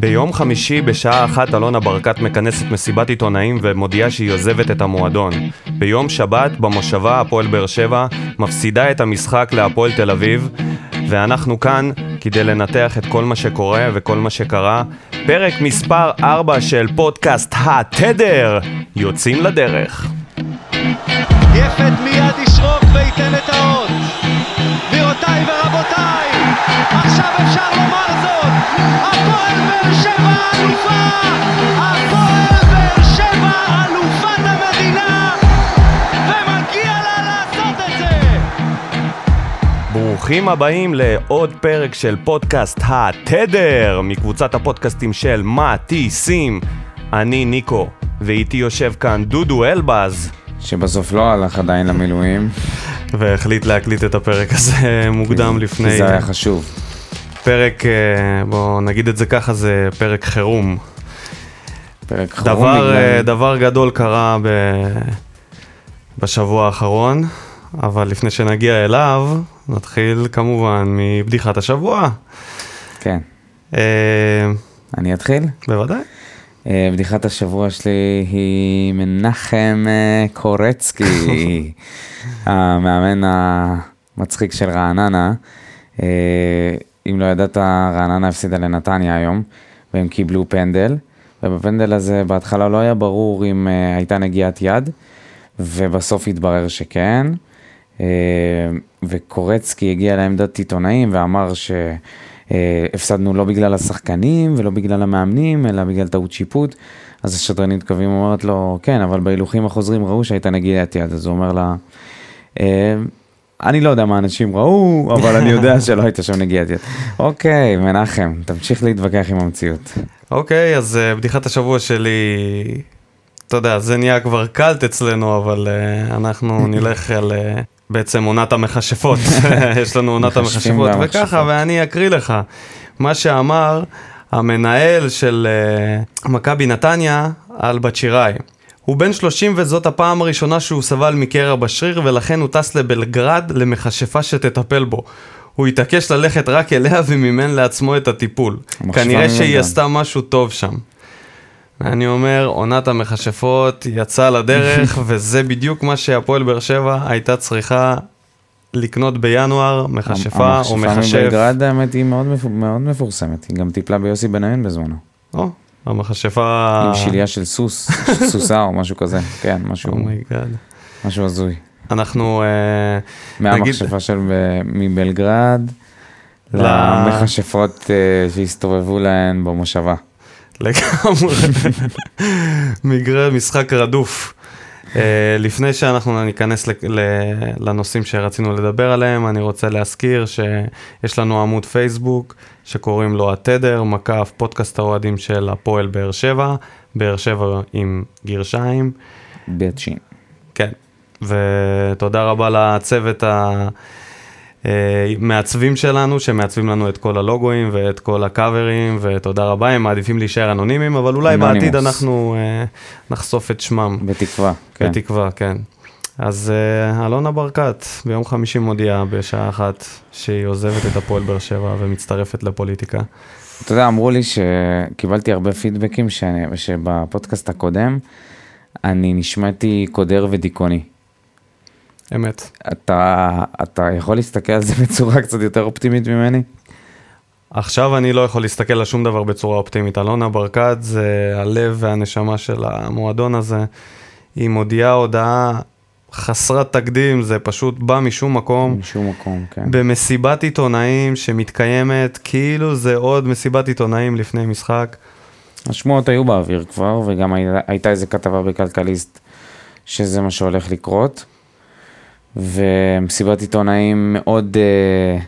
ביום חמישי בשעה אחת אלונה ברקת מכנסת מסיבת עיתונאים ומודיעה שהיא עוזבת את המועדון. ביום שבת במושבה הפועל באר שבע מפסידה את המשחק להפועל תל אביב ואנחנו כאן כדי לנתח את כל מה שקורה וכל מה שקרה. פרק מספר 4 של פודקאסט התדר יוצאים לדרך. יפת מיד ישרוק וייתן את האות. גבירותיי ורבותיי, הפועל באר שבע אלופה! הפועל באר שבע אלופת המדינה! ומגיע לה לעשות את זה! ברוכים הבאים לעוד פרק של פודקאסט התדר מקבוצת הפודקאסטים של מה טיסים. אני ניקו, ואיתי יושב כאן דודו אלבז. שבסוף לא הלך עדיין למילואים, והחליט להקליט את הפרק הזה מוקדם כי לפני. זה היה חשוב. פרק, אה, בואו נגיד את זה ככה, זה פרק חירום. פרק חירום דבר, אה, בגלל... דבר גדול קרה ב... בשבוע האחרון, אבל לפני שנגיע אליו, נתחיל כמובן מבדיחת השבוע. כן. אה, אני אתחיל? בוודאי. אה, בדיחת השבוע שלי היא מנחם אה, קורצקי, המאמן המצחיק של רעננה. אה, אם לא ידעת, רעננה הפסידה לנתניה היום, והם קיבלו פנדל, ובפנדל הזה בהתחלה לא היה ברור אם אה, הייתה נגיעת יד, ובסוף התברר שכן. אה, וקורצקי הגיע לעמדת עיתונאים ואמר שהפסדנו לא בגלל השחקנים ולא בגלל המאמנים, אלא בגלל טעות שיפוט. אז השדרנית קווים אומרת לו, כן, אבל בהילוכים החוזרים ראו שהייתה נגיעת יד. אז הוא אומר לה, "אה, אני לא יודע מה אנשים ראו, אבל אני יודע שלא הייתה שם נגיעת יד. אוקיי, מנחם, תמשיך להתווכח עם המציאות. אוקיי, אז אה, בדיחת השבוע שלי, אתה יודע, זה נהיה כבר קלט אצלנו, אבל אה, אנחנו נלך על אה, בעצם עונת המכשפות. יש לנו עונת המכשפות. וככה, ואני אקריא לך. מה שאמר המנהל של אה, מכבי נתניה על בת שיראי. הוא בן 30 וזאת הפעם הראשונה שהוא סבל מקרע בשריר ולכן הוא טס לבלגרד למכשפה שתטפל בו. הוא התעקש ללכת רק אליה ומימן לעצמו את הטיפול. כנראה שהיא. עשתה משהו טוב שם. אני אומר, עונת המכשפות יצאה לדרך, וזה בדיוק מה שהפועל באר שבע הייתה צריכה לקנות בינואר, מכשפה או המכשפה מכשף. מבלגרד, האמת, היא מאוד מפו- מאוד מפורסמת. היא גם טיפלה ביוסי בניון בזמנו. או, המכשפה... עם שליה של סוס, סוסה או משהו כזה, כן, משהו, oh my god. משהו הזוי. אנחנו... אה, נגיד- מהמכשפה של ב- מבלגרד ל- למכשפות אה, שהסתובבו להן במושבה. לגמרי. מגרש משחק רדוף. Uh, לפני שאנחנו ניכנס לנושאים שרצינו לדבר עליהם, אני רוצה להזכיר שיש לנו עמוד פייסבוק שקוראים לו התדר, מקף פודקאסט האוהדים של הפועל באר שבע, באר שבע עם גרשיים. בצ'ין. כן, ותודה רבה לצוות המעצבים שלנו, שמעצבים לנו את כל הלוגוים ואת כל הקאברים, ותודה רבה, הם מעדיפים להישאר אנונימיים, אבל אולי אנונימוס. בעתיד אנחנו אה, נחשוף את שמם, בתקווה, כן. בתקווה, כן. אז אה, אלונה ברקת ביום חמישי מודיעה בשעה אחת שהיא עוזבת את הפועל באר שבע ומצטרפת לפוליטיקה. אתה יודע, אמרו לי שקיבלתי הרבה פידבקים שאני- שבפודקאסט הקודם אני נשמעתי קודר ודיכאוני. אמת. אתה, אתה יכול להסתכל על זה בצורה קצת יותר אופטימית ממני? עכשיו אני לא יכול להסתכל על שום דבר בצורה אופטימית. אלונה ברקת זה הלב והנשמה של המועדון הזה. היא מודיעה הודעה חסרת תקדים, זה פשוט בא משום מקום. משום מקום, כן. במסיבת עיתונאים שמתקיימת כאילו זה עוד מסיבת עיתונאים לפני משחק. השמועות היו באוויר כבר, וגם הי- הייתה איזה כתבה בכלכליסט שזה מה שהולך לקרות. ומסיבת עיתונאים מאוד אה,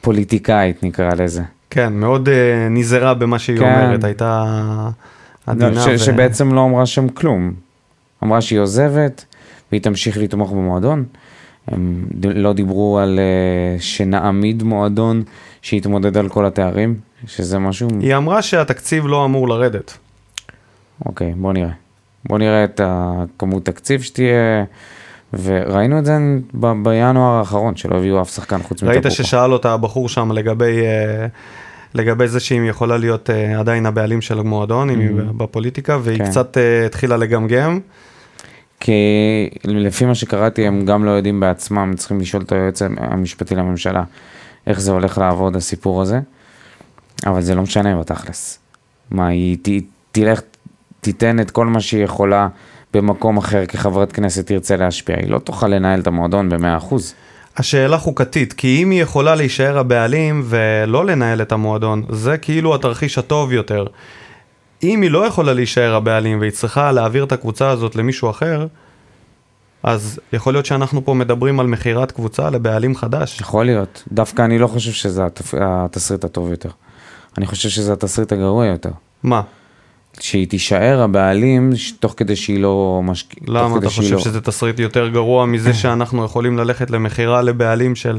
פוליטיקאית נקרא לזה. כן, מאוד uh, נזהרה במה שהיא כן. אומרת, הייתה עדינה. לא, ש, ו- שבעצם לא אמרה שם כלום. אמרה שהיא עוזבת, והיא תמשיך לתמוך במועדון. הם לא דיברו על uh, שנעמיד מועדון שיתמודד על כל התארים, שזה משהו... היא אמרה שהתקציב לא אמור לרדת. אוקיי, בוא נראה. בוא נראה את הכמות תקציב שתהיה, וראינו את זה ב- בינואר האחרון, שלא הביאו אף שחקן חוץ ראית מטבוקו. ששאל אותה הבחור שם לגבי אה, לגבי זה שאם היא יכולה להיות uh, עדיין הבעלים של המועדון, אם היא Mhm. בפוליטיקה, והיא כן. קצת uh, התחילה לגמגם. כי לפי מה שקראתי, הם גם לא יודעים בעצמם, צריכים לשאול את היועץ המשפטי לממשלה איך זה הולך לעבוד, הסיפור הזה. אבל זה לא משנה בתכלס. מה, היא ת, תלך, תיתן את כל מה שהיא יכולה במקום אחר כחברת כנסת תרצה להשפיע. היא לא תוכל לנהל את המועדון ב-100%. השאלה חוקתית, כי אם היא יכולה להישאר הבעלים ולא לנהל את המועדון, זה כאילו התרחיש הטוב יותר. אם היא לא יכולה להישאר הבעלים והיא צריכה להעביר את הקבוצה הזאת למישהו אחר, אז יכול להיות שאנחנו פה מדברים על מכירת קבוצה לבעלים חדש. יכול להיות. דווקא אני לא חושב שזה התפ... התסריט הטוב יותר. אני חושב שזה התסריט הגרוע יותר. מה? שהיא תישאר הבעלים תוך כדי שהיא לא משקיעה. למה אתה חושב שזה תסריט יותר גרוע מזה שאנחנו יכולים ללכת למכירה לבעלים של...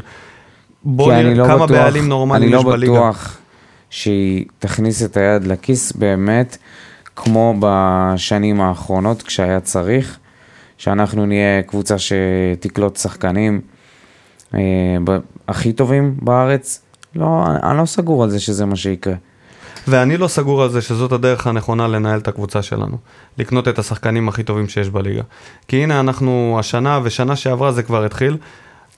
בוא נראה לא כמה בטוח- בעלים נורמליים יש אני לא בליגה. בטוח שהיא תכניס את היד לכיס באמת, כמו בשנים האחרונות כשהיה צריך, שאנחנו נהיה קבוצה שתקלוט שחקנים אה, ב- הכי טובים בארץ. לא, אני לא סגור על זה שזה מה שיקרה. ואני לא סגור על זה שזאת הדרך הנכונה לנהל את הקבוצה שלנו. לקנות את השחקנים הכי טובים שיש בליגה. כי הנה אנחנו השנה ושנה שעברה זה כבר התחיל.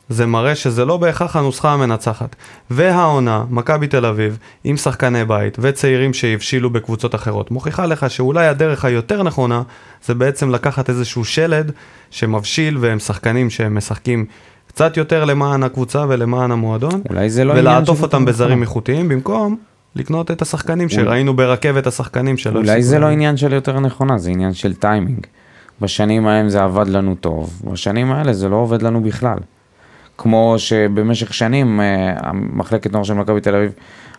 זה מראה שזה לא בהכרח הנוסחה המנצחת. והעונה, מכבי תל אביב, עם שחקני בית וצעירים שהבשילו בקבוצות אחרות, מוכיחה לך שאולי הדרך היותר נכונה זה בעצם לקחת איזשהו שלד שמבשיל והם שחקנים שהם משחקים קצת יותר למען הקבוצה ולמען המועדון. אולי זה לא עניין ולעטוף אותם בזרים. איכותיים במקום לקנות את השחקנים אולי- שראינו ברכבת השחקנים שלו. אולי זה לא עניין של יותר נכונה, זה עניין של טיימינג. בשנים ההם זה עבד לנו טוב, בשנים האלה זה לא עובד לנו בכלל. כמו שבמשך שנים אה, המחלקת נוער של מכבי תל אביב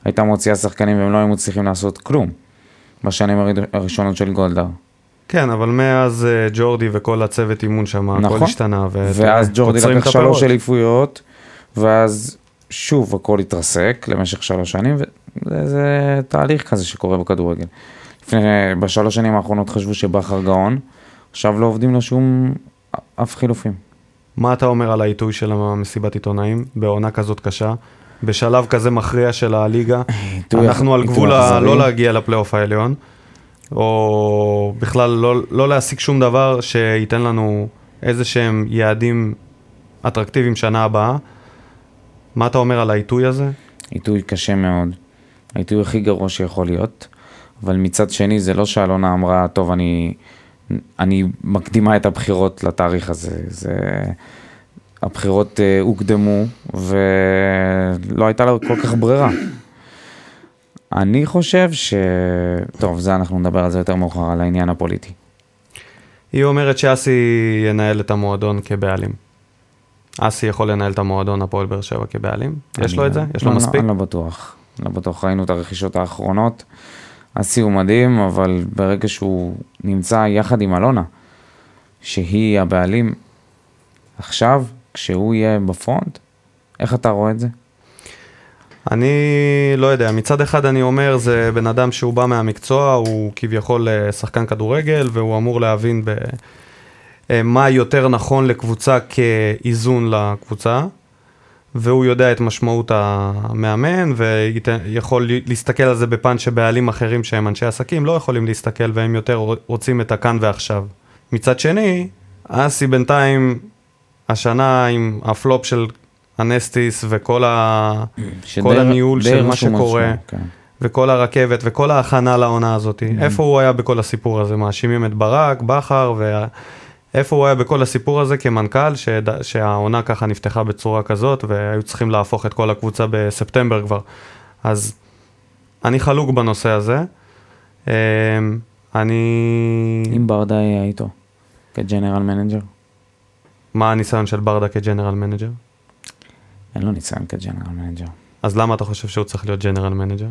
הייתה מוציאה שחקנים והם לא היו מצליחים לעשות כלום. בשנים הר- הראשונות של גולדהר. כן, אבל מאז אה, ג'ורדי וכל הצוות אימון שם, הכל נכון. השתנה. ו- ואז ג'ורדי לקח שלוש. אליפויות, ואז שוב הכל התרסק למשך שלוש שנים, וזה זה תהליך כזה שקורה בכדורגל. לפני, בשלוש שנים האחרונות חשבו שבכר גאון, עכשיו לא עובדים לו שום אף חילופים. מה אתה אומר על העיתוי של המסיבת עיתונאים בעונה כזאת קשה? בשלב כזה מכריע של הליגה, עיתוי אנחנו על גבול ה-. לא להגיע לפלייאוף העליון, או בכלל לא, לא להשיג שום דבר שייתן לנו איזה שהם יעדים אטרקטיביים שנה הבאה. מה אתה אומר על העיתוי הזה? עיתוי קשה מאוד, העיתוי הכי גרוע שיכול להיות, אבל מצד שני זה לא שאלונה אמרה, טוב, אני, אני מקדימה את הבחירות לתאריך הזה, זה... הבחירות אה, הוקדמו ולא הייתה לה כל כך ברירה. אני חושב ש... טוב, זה אנחנו נדבר על זה יותר מאוחר, על העניין הפוליטי. היא אומרת שאסי ינהל את המועדון כבעלים. אסי יכול לנהל את המועדון הפועל באר שבע כבעלים? יש לו את לא- זה? יש לא, לו לא, מספיק? אני לא בטוח. לא בטוח, ראינו את הרכישות האחרונות. אסי הוא מדהים, אבל ברגע שהוא נמצא יחד עם אלונה, שהיא הבעלים, עכשיו, כשהוא יהיה בפרונט, איך אתה רואה את זה? אני לא יודע, מצד אחד אני אומר, זה בן אדם שהוא בא מהמקצוע, הוא כביכול אה, שחקן כדורגל, והוא אמור להבין ב... אה, מה יותר נכון לקבוצה כאיזון לקבוצה, והוא יודע את משמעות המאמן, ויכול להסתכל על זה בפן שבעלים אחרים שהם אנשי עסקים לא יכולים להסתכל, והם יותר רוצים את הכאן ועכשיו. מצד שני, אסי בינתיים, השנה עם הפלופ של הנסטיס וכל ה... כל הניהול של מה שקורה. שמו, כן. וכל הרכבת וכל ההכנה לעונה הזאת. Mm-hmm. איפה הוא היה בכל הסיפור הזה? מאשימים את ברק, בכר, ואיפה הוא היה בכל הסיפור הזה כמנכ"ל, שד... שהעונה ככה נפתחה בצורה כזאת, והיו צריכים להפוך את כל הקבוצה בספטמבר כבר. אז אני חלוק בנושא הזה. אמ, אני... אם ברדה יהיה איתו, כג'נרל מנג'ר, מה הניסיון של ברדה כג'נרל מנג'ר? אין לו ניסיון כג'נרל מנג'ר. אז למה אתה חושב שהוא צריך להיות ג'נרל מנג'ר?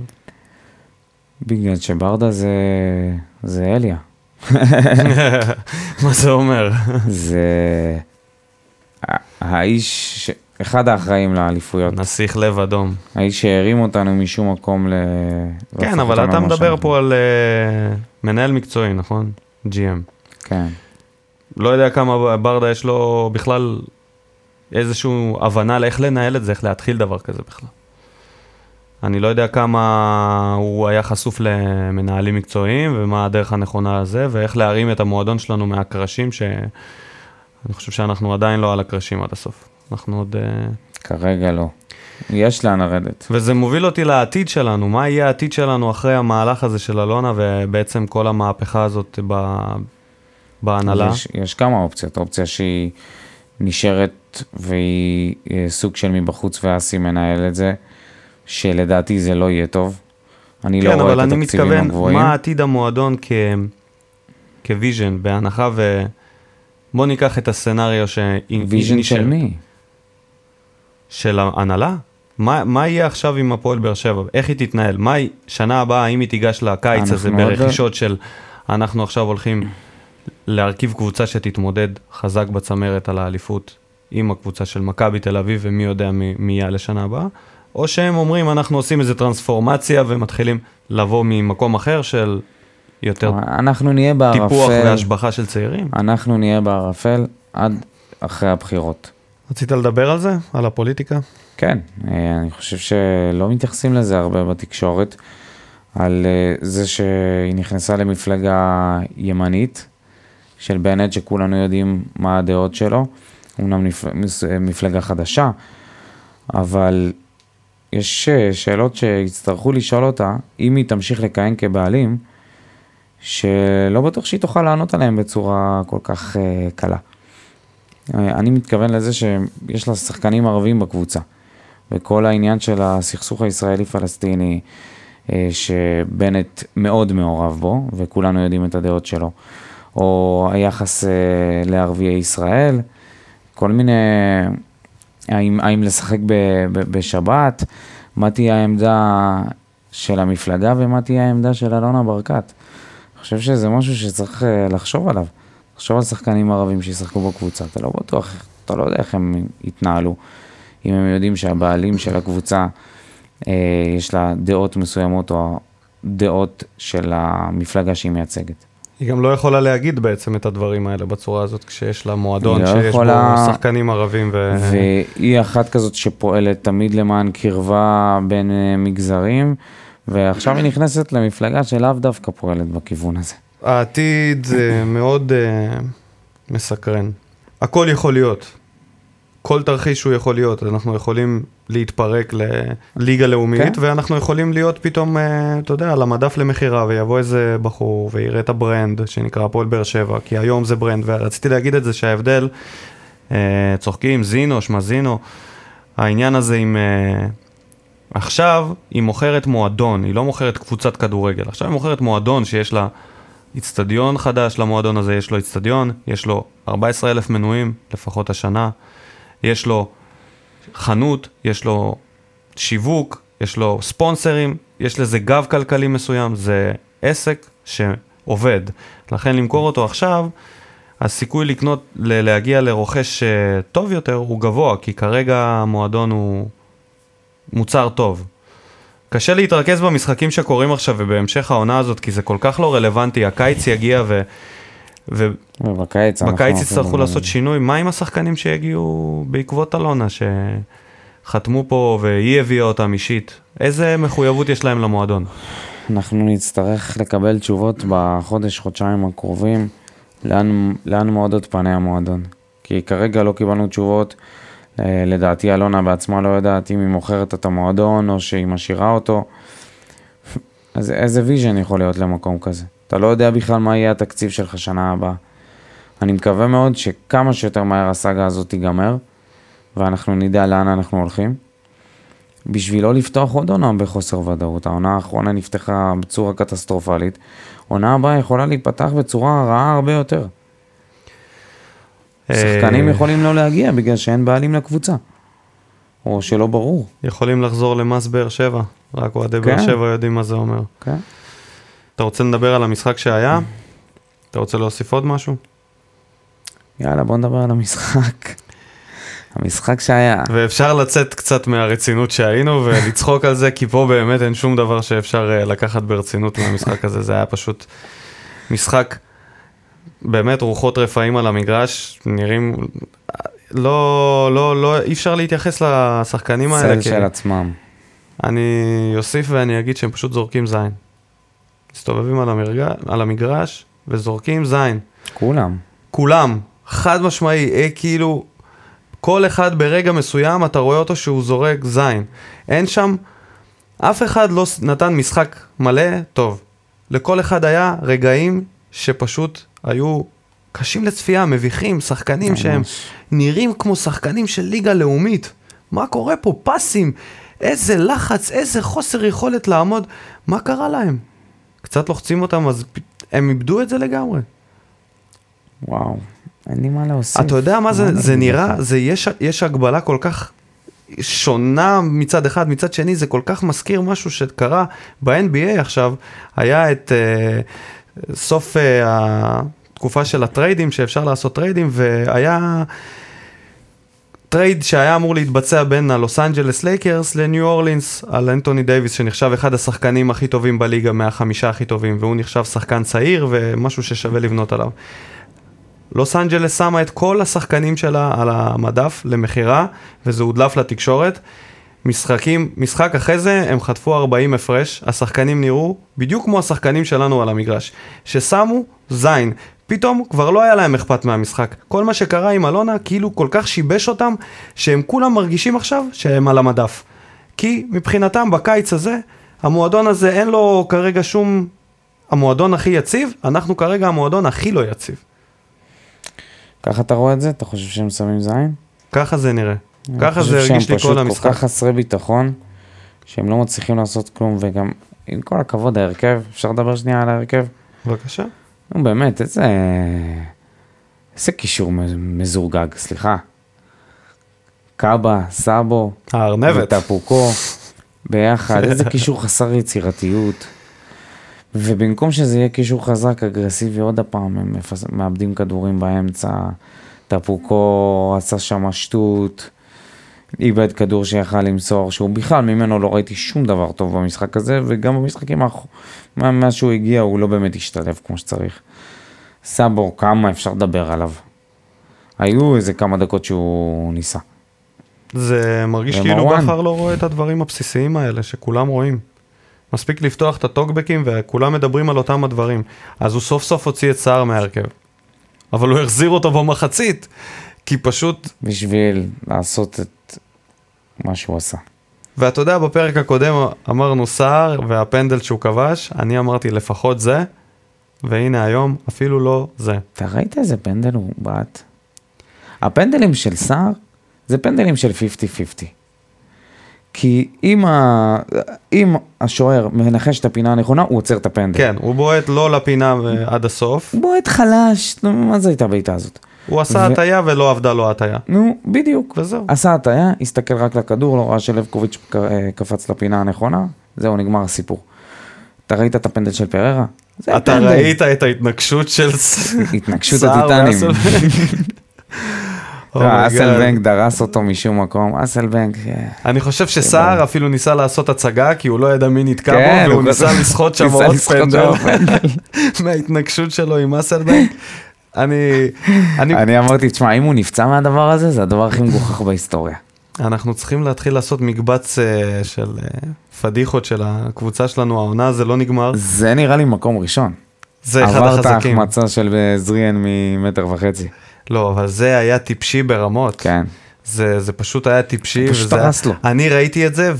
בגלל שברדה זה, זה אליה. מה זה אומר? זה האיש, ש- אחד האחראים לאליפויות. נסיך לב אדום. האיש שהרים אותנו משום מקום ל... כן, אבל אתה מדבר שאנחנו. פה על אה, מנהל מקצועי, נכון? GM. כן. לא יודע כמה ברדה יש לו בכלל איזושהי הבנה לאיך לנהל את זה, איך להתחיל דבר כזה בכלל. אני לא יודע כמה הוא היה חשוף למנהלים מקצועיים, ומה הדרך הנכונה לזה, ואיך להרים את המועדון שלנו מהקרשים, שאני חושב שאנחנו עדיין לא על הקרשים עד הסוף. אנחנו עוד... אה, כרגע לא. יש לאן לרדת. וזה מוביל אותי לעתיד שלנו, מה יהיה העתיד שלנו אחרי המהלך הזה של אלונה, ובעצם כל המהפכה הזאת ב... בהנהלה. יש, יש כמה אופציות. אופציה שהיא נשארת והיא אה, סוג של מבחוץ ואסי מנהל את זה, שלדעתי זה לא יהיה טוב. אני לא כן, רואה את אבל אני התקציבים מתכוון, הגבוהים. מה עתיד המועדון כ... כ vision, בהנחה ו... בוא ניקח את ה scenario ש... vision של מי? של ההנהלה? מה, מה יהיה עכשיו עם הפועל באר שבע? איך היא תתנהל? מה היא, שנה הבאה, האם היא תיגש לקיץ הזה לא- ברכישות של אנחנו עכשיו הולכים להרכיב קבוצה שתתמודד חזק בצמרת על האליפות עם הקבוצה של מכבי תל אביב ומי יודע מי, מי יעלה שנה הבאה? או שהם אומרים אנחנו עושים איזה טרנספורמציה ומתחילים לבוא ממקום אחר של יותר אנחנו נהיה בערפל. טיפוח והשבחה של צעירים? אנחנו נהיה בערפל עד אחרי הבחירות. רצית לדבר על זה? על הפוליטיקה? כן, אה, אני חושב שלא מתייחסים לזה הרבה בתקשורת, על אה, זה שהיא נכנסה למפלגה ימנית של בנט, שכולנו יודעים מה הדעות שלו, מס- מפלגה חדשה, אבל יש אה, שאלות שיצטרכו לשאול אותה, אם היא תמשיך לכהן כבעלים, שלא בטוח שהיא תוכל לענות עליהם בצורה כל כך אה, קלה. אה, אני מתכוון לזה שיש לה שחקנים ערבים בקבוצה, וכל העניין של הסכסוך הישראלי-פלסטיני, אה, שבנט מאוד מעורב בו, וכולנו יודעים את הדעות שלו, או היחס אה, לערביי ישראל, כל מיני, האם, האם לשחק ב, ב, בשבת, מה תהיה העמדה של המפלגה ומה תהיה העמדה של אלונה ברקת. אני חושב שזה משהו שצריך אה, לחשוב עליו. לחשוב על שחקנים ערבים שישחקו בקבוצה, אתה לא בטוח, אתה לא יודע איך הם יתנהלו. אם הם יודעים שהבעלים של הקבוצה, אה, יש לה דעות מסוימות או דעות של המפלגה שהיא מייצגת. היא גם לא יכולה להגיד בעצם את הדברים האלה בצורה הזאת, כשיש לה מועדון לא שיש יכולה- בו שחקנים ערבים ו... והיא אחת כזאת שפועלת תמיד למען קרבה בין אה, מגזרים, ועכשיו היא נכנסת למפלגה שלאו דווקא פועלת בכיוון הזה. העתיד זה מאוד uh, מסקרן. הכל יכול להיות. כל תרחיש הוא יכול להיות. אנחנו יכולים להתפרק לליגה לאומית, כן. ואנחנו יכולים להיות פתאום, אה, אתה יודע, על המדף למכירה, ויבוא איזה בחור ויראה את ה brand שנקרא הפועל באר שבע, כי היום זה brand, ורציתי להגיד את זה שההבדל, אה, צוחקים, זינו, שמזינו, העניין הזה עם... אה, עכשיו היא מוכרת מועדון, היא לא מוכרת קבוצת כדורגל. עכשיו היא מוכרת מועדון שיש לה איצטדיון חדש למועדון הזה, יש לו איצטדיון, יש לו 14 אלף מנויים לפחות השנה, יש לו חנות, יש לו שיווק, יש לו ספונסרים, יש לזה גב כלכלי מסוים, זה עסק שעובד. לכן למכור אותו עכשיו, הסיכוי לקנות, להגיע לרוכש אה, טוב יותר הוא גבוה, כי כרגע המועדון הוא מוצר טוב. קשה להתרכז במשחקים שקורים עכשיו ובהמשך העונה הזאת, כי זה כל כך לא רלוונטי, הקיץ יגיע ו... ובקיץ. יצטרכו לעשות שינוי. מה עם השחקנים שיגיעו בעקבות אלונה, שחתמו פה והיא הביאה אותם אישית? איזה מחויבות יש להם למועדון? אנחנו נצטרך לקבל תשובות בחודש, חודשיים הקרובים, לאן, לאן מועדות פני המועדון. כי כרגע לא קיבלנו תשובות. אה, לדעתי אלונה בעצמה לא יודעת אם היא מוכרת את המועדון או שהיא משאירה אותו. אז איזה vision יכול להיות למקום כזה? אתה לא יודע בכלל מה יהיה התקציב שלך שנה הבאה. אני מקווה מאוד שכמה שיותר מהר הסאגה הזאת תיגמר, ואנחנו נדע לאן אנחנו הולכים. בשביל לא לפתוח עוד עונה בחוסר ודאות. העונה האחרונה נפתחה בצורה קטסטרופלית. עונה הבאה יכולה להיפתח בצורה רעה הרבה יותר. שחקנים אה, יכולים לא להגיע בגלל שאין בעלים לקבוצה. או שלא ברור. יכולים לחזור למס באר שבע, רק אוהדי באר כן. שבע יודעים מה זה אומר. כן? אתה רוצה לדבר על המשחק שהיה? אתה רוצה להוסיף עוד משהו? יאללה, בוא נדבר על המשחק. המשחק שהיה. ואפשר לצאת קצת מהרצינות שהיינו ולצחוק על זה, כי פה באמת אין שום דבר שאפשר אה, לקחת ברצינות מהמשחק הזה, זה היה פשוט משחק, באמת רוחות רפאים על המגרש, נראים, לא, לא, לא, אי אפשר להתייחס לשחקנים האלה, כי של עצמם. אני אוסיף ואני אגיד שהם פשוט זורקים זין. מסתובבים על, המרג... על המגרש וזורקים זין. כולם. כולם, חד משמעי, אה, כאילו, כל אחד ברגע מסוים אתה רואה אותו שהוא זורק זין. אין שם, אף אחד לא נתן משחק מלא טוב. לכל אחד היה רגעים שפשוט היו קשים לצפייה, מביכים, שחקנים שהם ממש. נראים כמו שחקנים של ליגה לאומית. מה קורה פה? פסים, איזה לחץ, איזה חוסר יכולת לעמוד. מה קרה להם? קצת לוחצים אותם, אז הם איבדו את זה לגמרי. וואו, אין לי מה להוסיף. אתה יודע מה זה, זה נראה? זה יש, יש הגבלה כל כך שונה מצד אחד, מצד שני זה כל כך מזכיר משהו שקרה ב-NBA עכשיו, היה את אה, סוף אה, התקופה של הטריידים, שאפשר לעשות טריידים, והיה trade שהיה אמור להתבצע בין הלוס אנג'לס לייקרס לניו אורלינס על אנטוני דייוויס שנחשב אחד השחקנים הכי טובים בליגה מהחמישה הכי טובים והוא נחשב שחקן צעיר ומשהו ששווה לבנות עליו. לוס אנג'לס שמה את כל השחקנים שלה על המדף למכירה, וזה הודלף לתקשורת. משחקים, משחק אחרי זה הם חטפו 40 הפרש, השחקנים נראו בדיוק כמו השחקנים שלנו על המגרש, ששמו זין. פתאום כבר לא היה להם אכפת מהמשחק. כל מה שקרה עם אלונה כאילו כל כך שיבש אותם, שהם כולם מרגישים עכשיו שהם על המדף. כי מבחינתם בקיץ הזה, המועדון הזה אין לו כרגע שום... המועדון הכי יציב, אנחנו כרגע המועדון הכי לא יציב. ככה אתה רואה את זה? אתה חושב שהם שמים זין? ככה זה נראה. אני ככה חושב זה הרגיש שהם לי כל פשוט המשחק. כל כך חסרי ביטחון, שהם לא מצליחים לעשות כלום, וגם, עם כל הכבוד, ההרכב, אפשר לדבר שנייה על ההרכב? בבקשה. נו באמת, איזה... איזה קישור מזורגג, סליחה. קאבה, סאבו, הארנבת. וטפוקו, ביחד, איזה קישור חסר יצירתיות. ובמקום שזה יהיה קישור חזק, אגרסיבי, עוד הפעם הם. מאבדים כדורים באמצע, טפוקו עשה שם שטות, איבד כדור שיכל למסור, שהוא בכלל ממנו לא ראיתי שום דבר טוב במשחק הזה, וגם במשחקים האחרונים, מאז שהוא הגיע הוא לא באמת השתלב כמו שצריך. סאבו, כמה אפשר לדבר עליו? היו איזה כמה דקות שהוא ניסה. זה מרגיש כאילו. בכר לא רואה את הדברים הבסיסיים האלה שכולם רואים. מספיק לפתוח את הטוקבקים וכולם מדברים על אותם הדברים. אז הוא סוף סוף הוציא את סער מההרכב. אבל הוא החזיר אותו במחצית, כי פשוט... בשביל לעשות את מה שהוא עשה. ואתה יודע, בפרק הקודם אמרנו סער והפנדל שהוא כבש, אני אמרתי לפחות זה, והנה היום אפילו לא זה. אתה ראית איזה פנדל הוא בעט? הפנדלים של סער זה פנדלים של 50-50. כי אם, ה... אם השוער מנחש את הפינה הנכונה, הוא עוצר את הפנדל. כן, הוא בועט לא לפינה עד הסוף, בועט חלש, מה זה הייתה הבעיטה הזאת? הוא עשה ו- הטיה ולא עבדה לו הטיה. נו, בדיוק. וזהו. עשה הטעיה, הסתכל רק לכדור, לא ראה שלבקוביץ' אה, קפץ לפינה הנכונה, זהו, נגמר הסיפור. אתה ראית את הפנדל של פררה? אתה הפנדל. ראית את ההתנגשות של התנגשות הטיטנים. God. אסלבנק דרס אותו משום מקום, אסלבנק, אה, אני חושב שסער אפילו ניסה לעשות הצגה כי הוא לא ידע מי נתקע כן, בו והוא הוא ניסה לסחוט שם עוד פנדל פנדל. מההתנגשות שלו עם אסלבנק. אני, אני, אני אמרתי, תשמע, אם הוא נפצע מהדבר הזה, זה הדבר הכי מגוחך בהיסטוריה. אנחנו צריכים להתחיל לעשות מקבץ אה, של אה, פדיחות של הקבוצה שלנו, העונה זה לא נגמר, זה נראה לי מקום ראשון. זה אחד החזקים. ההחמצה של אה, זריאן ממטר וחצי. לא, אבל זה היה טיפשי ברמות. כן. זה, זה פשוט היה טיפשי. פשוט הרס לו. אני ראיתי את זה,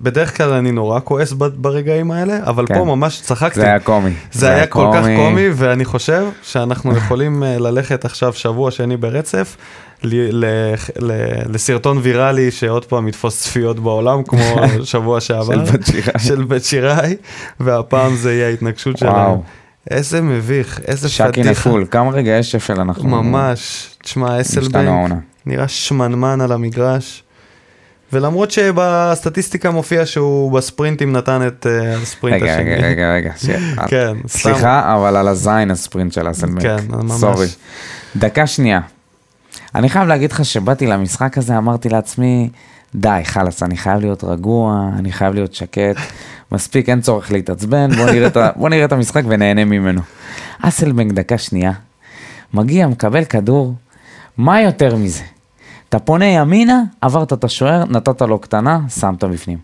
ובדרך כלל אני נורא כועס ברגעים האלה, אבל כן. פה ממש צחקתי. זה היה קומי. זה היה כל כך קומי, ואני חושב שאנחנו יכולים אה, ללכת עכשיו שבוע שני ברצף ל- ל- ל- לסרטון ויראלי שעוד פעם יתפוס צפיות בעולם, כמו שבוע שעבר. של בת שיראי. של בית שיראי, והפעם זה יהיה ההתנגשות שלהם. איזה מביך, איזה שקי פדיחה. נפול, כמה רגעי שפל אנחנו... ממש. תשמע, אסלבנק. נראה שמנמן על המגרש. ולמרות שבסטטיסטיקה מופיע שהוא בספרינטים נתן את אה, הספרינט רגע, השני. רגע, רגע, רגע. שנייה. כן, סתם. סליחה, אבל על הזין הספרינט של אסלבנק. כן, ממש. סורי. דקה שנייה. אני חייב להגיד לך שבאתי למשחק הזה, אמרתי לעצמי, די, חלאס, אני חייב להיות רגוע, אני חייב להיות שקט, מספיק, אין צורך להתעצבן, בוא נראה את, ה- בוא נראה את המשחק ונהנה ממנו. אסלבנק דקה שנייה, מגיע, מקבל כדור, מה יותר מזה? אתה פונה ימינה, עברת את השוער, נתת לו קטנה, שמת בפנים.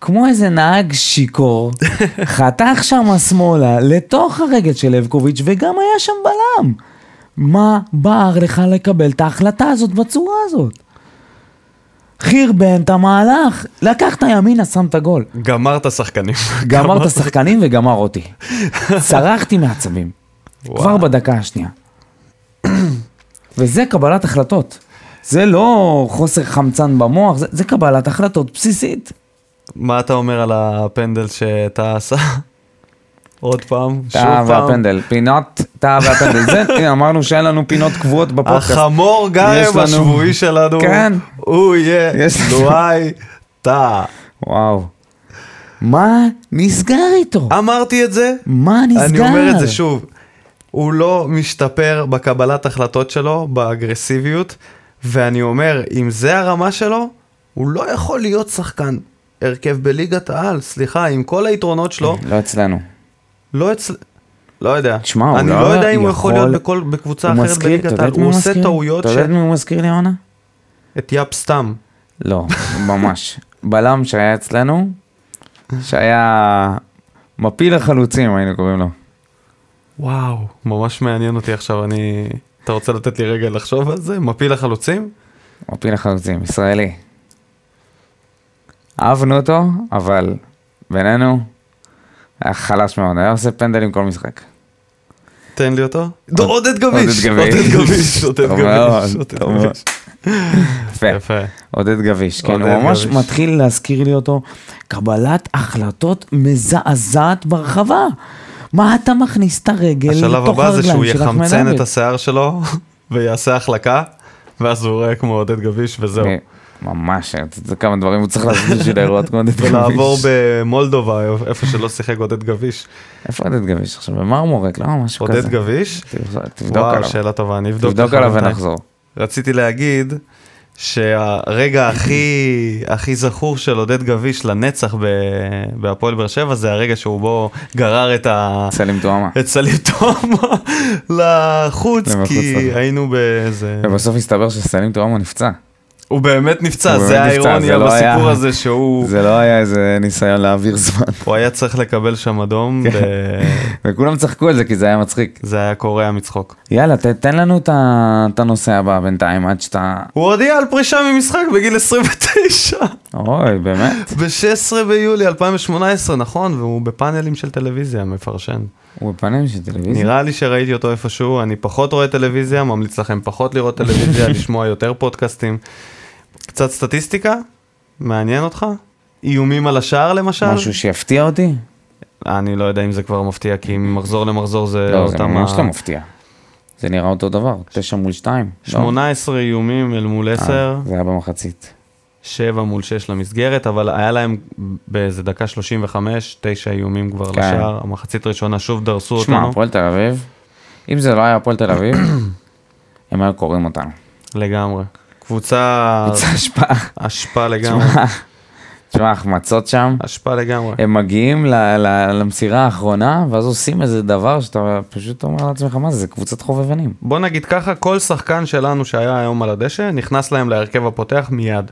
כמו איזה נהג שיכור, חתך שם שמאלה לתוך הרגל של לבקוביץ' וגם היה שם בלם. מה בער לך לקבל את ההחלטה הזאת בצורה הזאת? חרבן את המהלך, לקחת ימינה, שם את הגול. גמר את השחקנים. גמר את השחקנים וגמר אותי. צרחתי מעצבים. כבר בדקה השנייה. וזה קבלת החלטות. זה לא חוסר חמצן במוח, זה, זה קבלת החלטות בסיסית. מה אתה אומר על הפנדל שאתה עשה? עוד פעם, שוב פעם. והפנדל, פינות טאה והפנדל. זה, הנה, אמרנו שאין לנו פינות קבועות בפודקאסט. החמור גרם השבועי שלנו, כן. הוא יהיה לואי טאה. וואו. מה נסגר איתו? אמרתי את זה, מה נסגר? אני אומר את זה שוב, הוא לא משתפר בקבלת החלטות שלו, באגרסיביות, ואני אומר, אם זה הרמה שלו, הוא לא יכול להיות שחקן הרכב בליגת העל, סליחה, עם כל היתרונות שלו, לא אצלנו. לא אצל... לא יודע. תשמע, הוא אני לא לא יודע אם הוא יכול להיות בכל, בקבוצה אחרת אתה בליגת יודע העל. הוא עושה? טעויות אתה ש... יודע את מי הוא מזכיר לי העונה? את יאפ סתם. לא, ממש. בלם שהיה אצלנו, שהיה מפיל החלוצים, היינו קוראים לו. וואו, ממש מעניין אותי עכשיו, אני... אתה רוצה לתת לי רגע לחשוב על זה? מפיל החלוצים? מפיל החלוצים, ישראלי. אהבנו אותו, אבל בינינו, היה חלש מאוד, היה עושה פנדלים כל משחק. תן לי אותו. עוד- עודד גביש. עודד גביש. עודד גביש. עודד גביש. יפה. עודד גביש, כן, הוא ממש. מתחיל להזכיר לי אותו, קבלת החלטות מזעזעת ברחבה. מה אתה מכניס את הרגל השלב לתוך הבא זה שהוא הרגליים של אחמד יחמצן עבד? את השיער שלו ויעשה החלקה, ואז הוא רואה כמו עודד גביש וזהו. אה, ממש, אתה יודע כמה דברים הוא צריך לעשות בשביל לראות כמו עודד גביש. ולעבור במולדובה, איפה שלא שיחק עודד גביש. איפה עודד גביש עכשיו? במרמורק, לא? משהו כזה. עודד גביש? תבדוק- תבדוק וואו, עליו. שאלה טובה, אני אבדוק תבדוק עליו. ונחזור. רציתי להגיד שהרגע הכי הכי זכור של עודד גביש לנצח בהפועל באר שבע זה הרגע שהוא בו גרר את ה... סלים תואמה. את סלים תומה לחוץ, כי. היינו באיזה... ובסוף הסתבר שסלים תואמה נפצע. הוא באמת נפצע, הוא זה האירוניה לא היה- בסיפור הזה שהוא זה לא היה איזה ניסיון להעביר זמן. הוא היה צריך לקבל שם אדום, כן. ו- וכולם צחקו על זה כי זה היה מצחיק. זה היה קורע מצחוק. יאללה, ת- תן לנו את הנושא הבא בינתיים עד שאתה... הוא הודיע על פרישה ממשחק בגיל 29, אוי, באמת. ב-16 ביולי 2018, נכון? והוא בפאנלים של טלוויזיה, מפרשן. הוא בפנים של טלוויזיה. נראה לי שראיתי אותו איפשהו, אני פחות רואה טלוויזיה, ממליץ לכם פחות לראות טלוויזיה, לשמוע יותר פודקאסטים. קצת סטטיסטיקה? מעניין אותך? איומים על השער למשל? משהו שיפתיע אותי? אני לא יודע אם זה כבר מפתיע, כי ממחזור למחזור זה לא, זה אותם ממש ה- לא מפתיע. זה נראה אותו דבר, תשע מול שתיים. לא? 18 איומים אל מול 10, אה, זה היה במחצית. 7 מול 6 למסגרת, אבל היה להם באיזה דקה 35, 9 איומים כבר כן. לשער. המחצית הראשונה שוב דרסו שמע, אותנו. הפועל תל אביב, אם זה לא היה הפועל תל אביב, הם היו קוראים אותנו. לגמרי. קבוצה קבוצה השפעה. אשפה לגמרי. תשמע, החמצות שם, אשפה לגמרי. הם מגיעים ל- ל- למסירה האחרונה, ואז עושים איזה דבר שאתה פשוט אומר לעצמך, מה זה, זה קבוצת חובבנים. בוא נגיד ככה, כל שחקן שלנו שהיה היום על הדשא, נכנס להם להרכב הפותח מיד.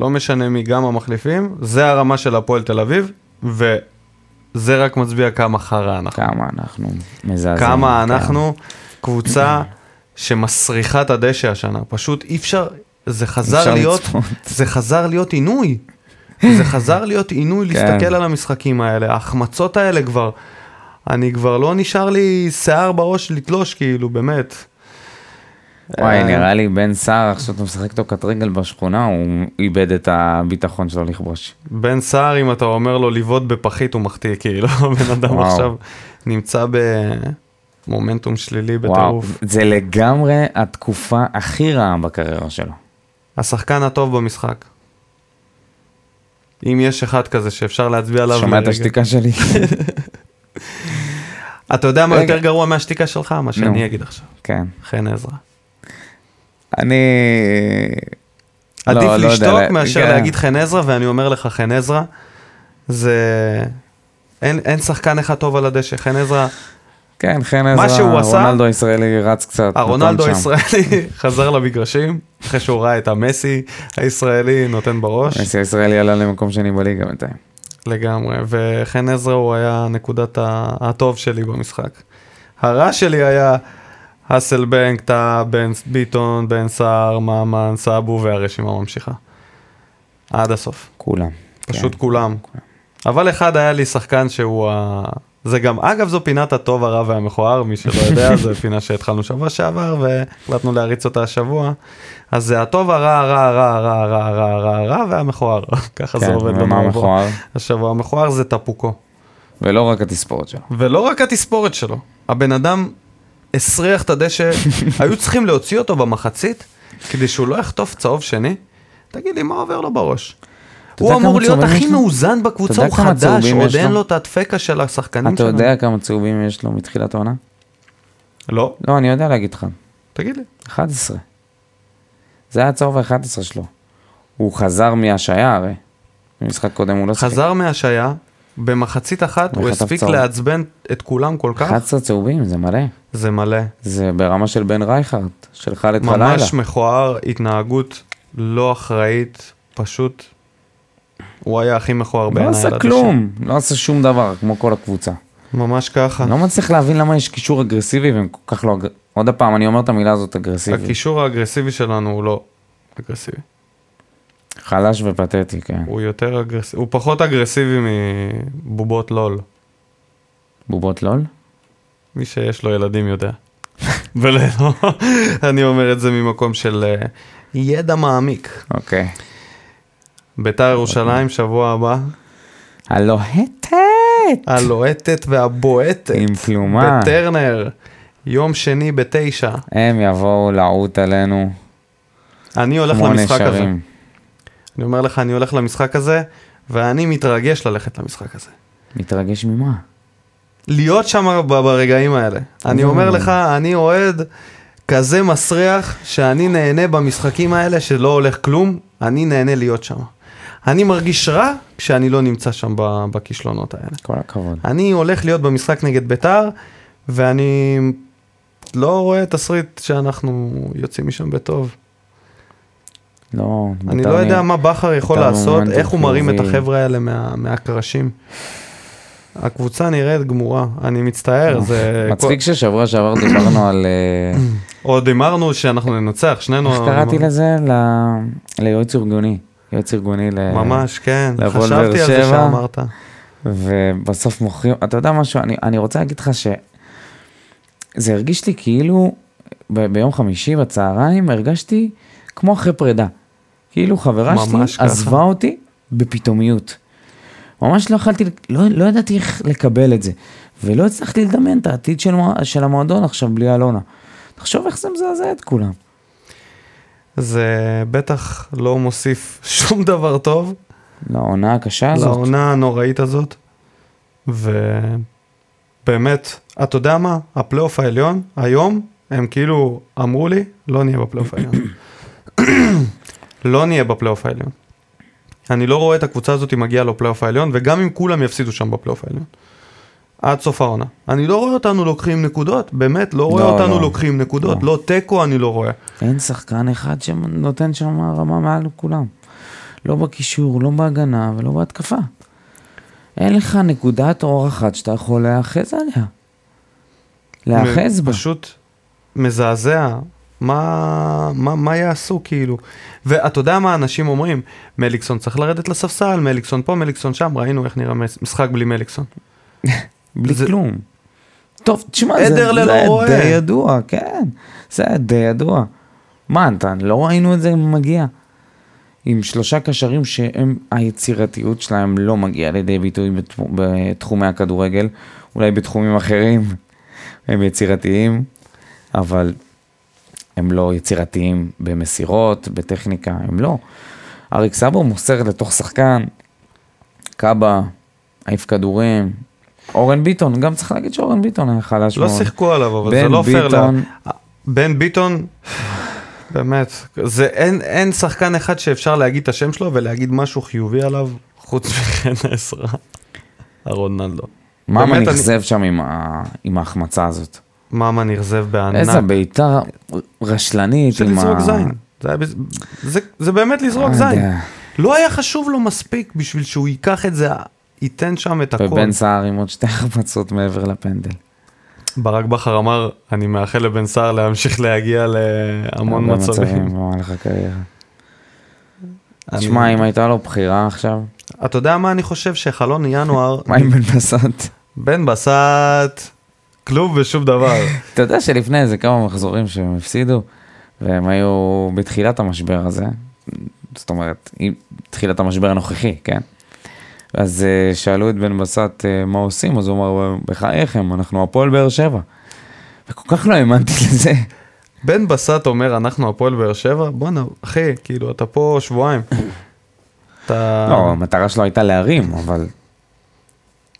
לא משנה מי, גם המחליפים, זה הרמה של הפועל תל אביב, וזה רק מצביע כמה חרא אנחנו. כמה אנחנו מזעזעים. כמה. אנחנו קבוצה שמסריחה את הדשא השנה. פשוט אי אפשר, זה חזר אפשר להיות, לצפות. זה חזר להיות עינוי. זה חזר להיות עינוי כן. להסתכל על המשחקים האלה. ההחמצות האלה כבר, אני כבר לא נשאר לי שיער בראש לתלוש, כאילו, באמת. וואי, אה, נראה לי בן סער, עכשיו אתה משחק איתו קט רגל בשכונה, הוא איבד את הביטחון שלו לכבוש. בן סער, אם אתה אומר לו לבעוט בפחית, הוא מחטיא, כאילו, הבן אדם. עכשיו נמצא במומנטום שלילי וואו, בטירוף. זה לגמרי התקופה הכי רעה בקריירה שלו. השחקן הטוב במשחק. אם יש אחד כזה שאפשר להצביע עליו שומע את. השתיקה שלי? אתה יודע מה. יותר גרוע מהשתיקה שלך? מה שאני אגיד עכשיו. כן. חן עזרא. אני... עדיף לא, לא לשתוק מאשר כן. להגיד חן עזרא, ואני אומר לך, חן עזרא, זה... אין שחקן אחד טוב על הדשא. חן עזרא כן, חן שהוא עזרא, עשה- רונלדו הישראלי רץ קצת. הרונלדו שם. הישראלי חזר למגרשים, אחרי שהוא ראה את המסי הישראלי נותן בראש. מסי הישראלי עלה למקום שני בליגה בינתיים. לגמרי, וחן עזרא הוא היה נקודת הטוב שלי במשחק. הרע שלי היה האסלבנק, טאה, בן ביטון, בן סער, ממן, סאבו והרשימה ממשיכה. עד הסוף. כולם. פשוט כן. כולם. אבל אחד היה לי שחקן שהוא ה... זה גם, אגב זו פינת הטוב, הרע והמכוער, מי שלא יודע, זו פינה שהתחלנו שבוע שעבר והחלטנו להריץ אותה השבוע. אז זה הטוב, הרע, הרע, הרע, הרע, הרע, הרע, הרע, הרע והמכוער. ככה זה כן, עובד לנו. המכוער? השבוע המכוער זה טפוקו. ולא רק התספורת שלו. ולא רק התספורת שלו, הבן אדם הסריח את הדשא, היו צריכים להוציא אותו במחצית, כדי שהוא לא יחטוף צהוב שני. תגיד לי, מה עובר לו בראש? אתה הוא אמור להיות הכי? מאוזן אתה בקבוצה, הוא חדש, עוד אין לו? את הדפקה של השחקנים אתה שלנו. יודע כמה צהובים יש לו מתחילת העונה? לא, לא, אני יודע להגיד לך. תגיד לי. 11. זה היה הצהוב ה-11 שלו. הוא חזר מהשעיה הרי. במשחק קודם הוא לא שיחק. חזר מהשעיה, במחצית אחת הוא הספיק צהוב. לעצבן את כולם כל כך, 11 צהובים, זה מלא. זה מלא. זה ברמה של בן רייכרט, של חאלד חלילה. ממש מכוער, התנהגות לא אחראית, פשוט. הוא היה הכי מכוער לא בעיניי. על עשה. כלום, לא עשה שום דבר, כמו כל הקבוצה. ממש ככה. לא מצליח להבין למה יש קישור אגרסיבי והם כל כך לא... אג- עוד פעם, אני אומר את המילה הזאת אגרסיבי. הקישור האגרסיבי שלנו הוא לא אגרסיבי. חלש ופתטי, כן. הוא יותר אגרסיבי, הוא פחות אגרסיבי מבובות לול. בובות לול? מי שיש לו ילדים יודע. ולא, אני אומר את זה ממקום של אה, ידע מעמיק. אוקיי. ביתר ירושלים, שבוע הבא, הלוהטת! הלוהטת והבועטת. עם פלומה. בטרנר, יום שני בתשע. הם יבואו לעוט עלינו אני הולך למשחק הזה. נשרים. אני אומר לך, אני הולך למשחק הזה, ואני מתרגש ללכת למשחק הזה. מתרגש ממה? להיות שם ברגעים האלה. אני אומר לך, אני אוהד כזה מסריח, שאני נהנה במשחקים האלה שלא הולך כלום, אני נהנה להיות שם. אני מרגיש רע כשאני לא נמצא שם בכישלונות האלה. כל הכבוד. אני הולך להיות במשחק נגד ביתר, ואני לא רואה תסריט שאנחנו יוצאים משם בטוב. לא, אני בית"ר לא יודע מה בכר יכול בית"ר לעשות, איך הוא מרים את. החבר'ה האלה מה- מהקרשים. הקבוצה נראית גמורה, אני מצטער, זה... מצחיק ששבוע שעבר דיברנו על... אה, עוד הימרנו שאנחנו ננצח, שנינו... איך קראתי אמרנו- לזה? ליועץ ארגוני. יועץ ארגוני ל... ממש, כן, חשבתי על זה. שאמרת. ובסוף מוכרים, אתה יודע משהו, אני, אני רוצה להגיד לך שזה הרגיש לי כאילו ב, ביום חמישי בצהריים הרגשתי כמו אחרי פרידה. כאילו חברה שלי ככה. עזבה אותי בפתאומיות. ממש לא יכלתי, לא, לא ידעתי איך לקבל את זה. ולא הצלחתי לדמיין את העתיד של, של המועדון עכשיו בלי אלונה. תחשוב איך זה מזעזע את כולם. זה בטח לא מוסיף שום דבר טוב לעונה הקשה הזאת. לעונה הנוראית הזאת. ובאמת, אתה יודע מה? הפלייאוף העליון, היום, הם כאילו אמרו לי, לא נהיה בפלייאוף העליון. לא נהיה בפלייאוף העליון. אני לא רואה את הקבוצה הזאת מגיעה לפלייאוף העליון, וגם אם כולם יפסידו שם בפלייאוף העליון. עד סוף העונה. אני לא רואה אותנו לוקחים נקודות, באמת, לא רואה לא, אותנו לא. לוקחים נקודות, לא. לא תיקו אני לא רואה. אין שחקן אחד שנותן שם רמה מעל כולם. לא בקישור, לא בהגנה ולא בהתקפה. אין לך נקודת אור אחת שאתה יכול להיאחז עליה. להיאחז בה. פשוט מזעזע. מה, מה, מה יעשו כאילו? ואתה יודע מה אנשים אומרים? מליקסון צריך לרדת לספסל, מליקסון פה, מליקסון שם, ראינו איך נראה משחק בלי מליקסון. בלי זה- כלום. טוב, תשמע, זה, זה רועה. די ידוע, כן. זה די ידוע. מה, אתה, לא ראינו את זה מגיע. עם שלושה קשרים שהם, היצירתיות שלהם לא מגיעה לידי ביטוי בתחום- בתחומי הכדורגל, אולי בתחומים אחרים הם יצירתיים, אבל הם לא יצירתיים במסירות, בטכניקה, הם לא. אריק סאבו מוסר לתוך שחקן, קאבה, העיף כדורים, אורן ביטון, גם צריך להגיד שאורן ביטון היה חלש לא מאוד. שיחקו עליו, אבל זה לא פייר. ביטון, בן ביטון, באמת, זה אין, אין שחקן אחד שאפשר להגיד את השם שלו ולהגיד משהו חיובי עליו, חוץ מחן עזרא, הרונלדו. מה באמת, אני- נכזב שם עם ה- עם ההחמצה הזאת? ממה נכזב בענק. איזה בעיטה רשלנית של עם ה... לזרוק זין. זה, היה זה, זה באמת לזרוק לא זין. לא היה חשוב לו מספיק בשביל שהוא ייקח את זה, ייתן שם את הכל. ובן סער עם עוד שתי החמצות מעבר לפנדל. ברק בכר אמר, אני מאחל לבן סער להמשיך להגיע להמון מצבים. במהלך הקריירה. תשמע, אם הייתה לו בחירה עכשיו, אתה יודע מה אני חושב? שחלון ינואר, מה עם בן בסט? בן בסט, כלום ושום דבר. אתה יודע שלפני איזה כמה מחזורים שהם הפסידו, והם היו בתחילת המשבר הזה, זאת אומרת, תחילת המשבר הנוכחי, כן? אז אה, שאלו את בן בסט אה, מה עושים, אז הוא אמר, בחייכם, אנחנו הפועל באר שבע. וכל כך לא האמנתי לזה. בן בסט אומר, אנחנו הפועל באר שבע? בואנה, אחי, כאילו, אתה פה שבועיים. אתה... לא, המטרה שלו הייתה להרים, אבל...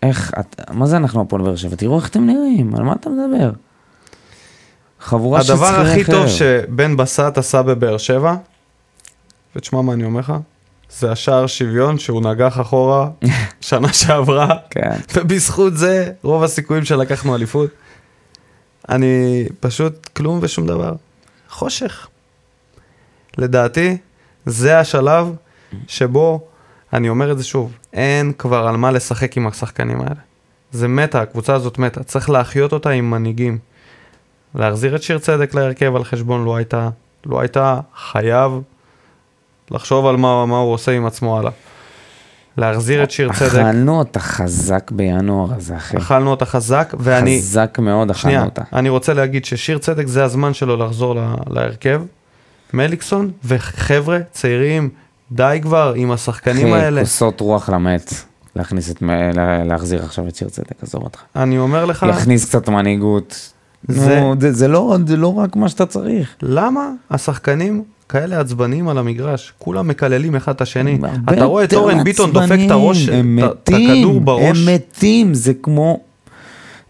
איך, את, מה זה אנחנו הפועל באר שבע? תראו איך אתם נראים, על מה אתה מדבר? חבורה של הדבר שכירי הכי טוב. שבן בסט עשה בבאר שבע, ותשמע מה אני אומר לך, זה השער שוויון שהוא נגח אחורה שנה שעברה, כן. ובזכות זה רוב הסיכויים שלקחנו אליפות. אני פשוט כלום ושום דבר. חושך. לדעתי, זה השלב שבו, אני אומר את זה שוב, אין כבר על מה לשחק עם השחקנים האלה. זה מתה, הקבוצה הזאת מתה, צריך להחיות אותה עם מנהיגים. להחזיר את שיר צדק להרכב על חשבון לו הייתה, לו הייתה חייב לחשוב על מה, מה הוא עושה עם עצמו הלאה. להחזיר את שיר צדק, אכלנו אותה חזק בינואר הזה, אחי. אכלנו אותה חזק, ואני, חזק מאוד אכלנו שנייה, אותה. אני רוצה להגיד ששיר צדק זה הזמן שלו לחזור לה, להרכב. מליקסון וחבר'ה צעירים, די כבר עם השחקנים האלה. אחי, כוסות רוח למת. להכניס את, להחזיר עכשיו את שיר צדק, עזוב אותך. אני אומר לך, להכניס קצת מנהיגות. זה- נו, זה, זה, לא, זה לא רק מה שאתה צריך. למה השחקנים כאלה עצבניים על המגרש? כולם מקללים אחד את השני. אתה רואה את אורן ביטון דופק את הראש, את- הכדור בראש. הם מתים, זה כמו...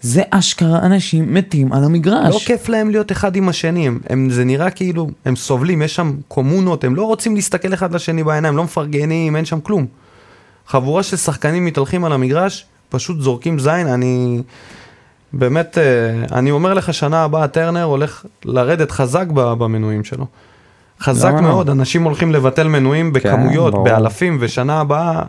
זה אשכרה אנשים מתים על המגרש. לא כיף להם להיות אחד עם השני, הם, זה נראה כאילו הם סובלים, יש שם קומונות, הם לא רוצים להסתכל אחד לשני בעיניים, לא מפרגנים, אין שם כלום. חבורה של שחקנים מתהלכים על המגרש, פשוט זורקים זין, אני... באמת, אה, אני אומר לך, שנה הבאה טרנר הולך לרדת חזק במנויים שלו. חזק למה לא? מאוד, אנשים הולכים לבטל מנויים בכמויות, ברור. באלפים, ושנה הבאה...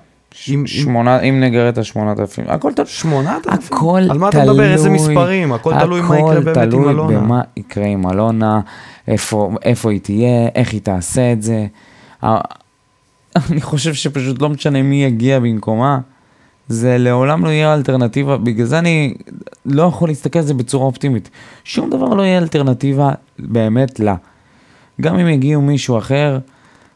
עם, עם שמונה, אם נגרד את השמונת אלפים, הכל תלוי. שמונת אלפים? הכל על מה תלוי. אתה מדבר? איזה מספרים? הכל תלוי מה יקרה באמת עם הכל תלוי אלונה. במה יקרה עם אלונה, איפה, איפה היא תהיה, איך היא תעשה את זה. אני חושב שפשוט לא משנה מי יגיע במקומה, זה לעולם לא יהיה אלטרנטיבה, בגלל זה אני לא יכול להסתכל על זה בצורה אופטימית. שום דבר לא יהיה אלטרנטיבה באמת לה. גם אם יגיעו מישהו אחר,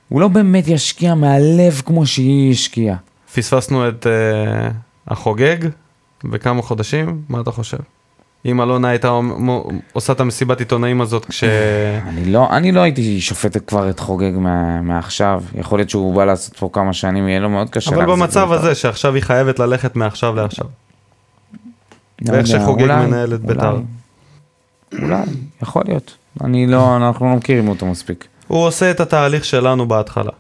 הוא לא באמת ישקיע מהלב כמו שהיא השקיעה. פספסנו את uh, החוגג בכמה חודשים, מה אתה חושב? אם אלונה הייתה עושה את המסיבת עיתונאים הזאת כש... אני לא, אני לא הייתי שופט כבר את חוגג מה, מעכשיו, יכול להיות שהוא בא לעשות פה כמה שנים, יהיה לו מאוד קשה אבל במצב בית"ר. הזה שעכשיו היא חייבת ללכת מעכשיו לעכשיו. לא ואיך שחוגג מנהל את בית"ר. אולי, יכול להיות. אני לא, אנחנו לא מכירים אותו מספיק. הוא עושה את התהליך שלנו בהתחלה.